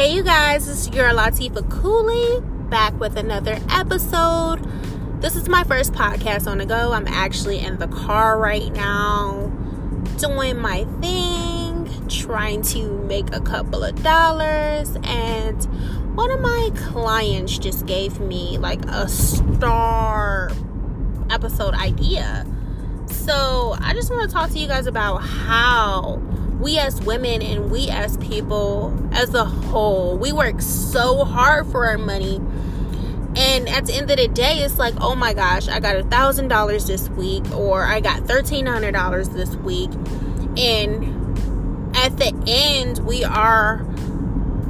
Hey, you guys, this is your Latifa Cooley back with another episode. This is my first podcast on the go. I'm actually in the car right now doing my thing, trying to make a couple of dollars. And one of my clients just gave me like a star episode idea. So I just want to talk to you guys about how we as women and we as people as a whole, we work so hard for our money. And at the end of the day, it's like, oh my gosh, I got a thousand dollars this week, or I got thirteen hundred dollars this week. And at the end, we are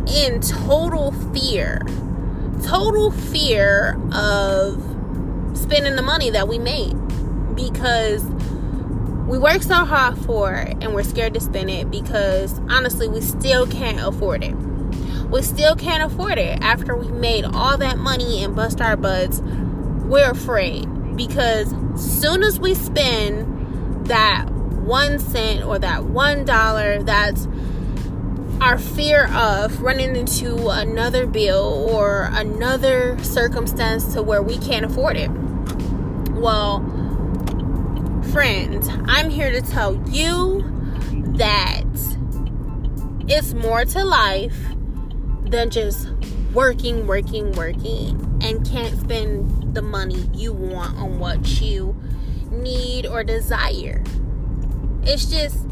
in total fear, total fear of spending the money that we made because we work so hard for it and we're scared to spend it because honestly we still can't afford it. We still can't afford it. After we made all that money and bust our butts we're afraid because soon as we spend that one cent or that one dollar that's our fear of running into another bill or another circumstance to where we can't afford it. Well friends, I'm here to tell you that it's more to life than just working, working, working, and can't spend the money you want on what you need or desire. It's just,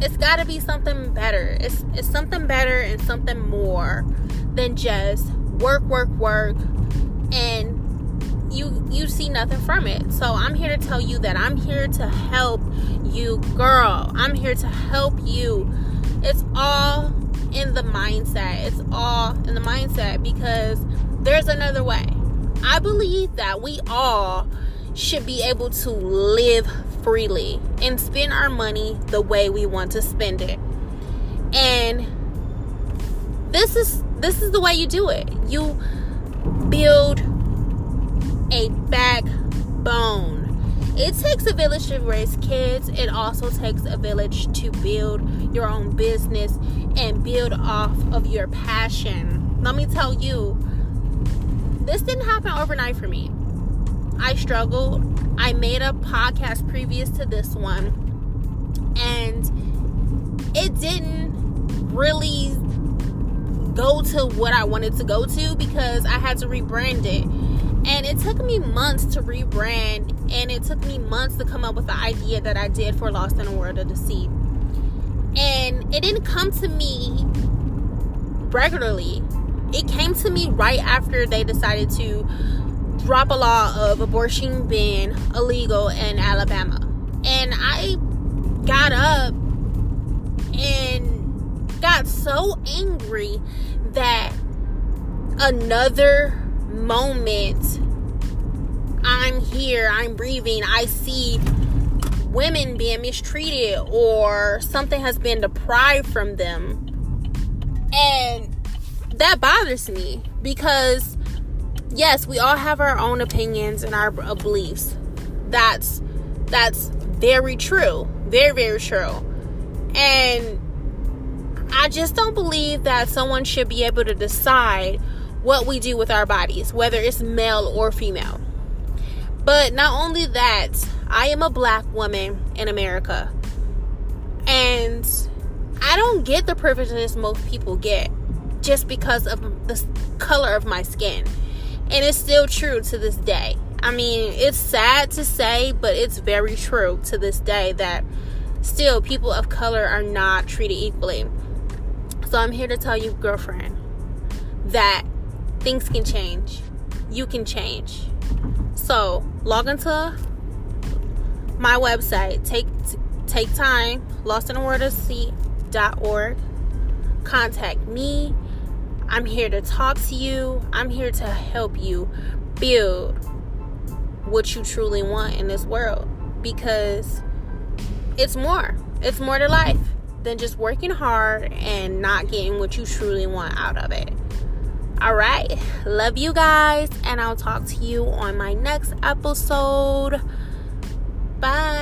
it's got to be something better. It's, it's something better and something more than just work, work, work, and you you see nothing from it. So I'm here to tell you that I'm here to help you, girl. I'm here to help you. It's all in the mindset. It's all in the mindset because there's another way. I believe that we all should be able to live freely and spend our money the way we want to spend it. And this is this is the way you do it. You build a backbone. It takes a village to raise kids. It also takes a village to build your own business and build off of your passion. Let me tell you, this didn't happen overnight for me. I struggled. I made a podcast previous to this one, and it didn't really go to what I wanted to go to because I had to rebrand it and it took me months to rebrand, and it took me months to come up with the idea that I did for Lost in a World of Deceit. And it didn't come to me regularly. It came to me right after they decided to drop a law of abortion being illegal in Alabama. And I got up and got so angry that another moment I'm here, I'm breathing, I see women being mistreated or something has been deprived from them. And that bothers me because yes, we all have our own opinions and our uh, beliefs. That's that's very true. Very very true. And I just don't believe that someone should be able to decide what we do with our bodies, whether it's male or female. But not only that, I am a black woman in America. And I don't get the privileges most people get just because of the color of my skin. And it's still true to this day. I mean, it's sad to say, but it's very true to this day that still people of color are not treated equally. So I'm here to tell you, girlfriend, that things can change. You can change. So log into my website. Take take time. Lost in word of org. Contact me. I'm here to talk to you. I'm here to help you build what you truly want in this world because it's more. It's more to life than just working hard and not getting what you truly want out of it. All right. Love you guys. And I'll talk to you on my next episode. Bye.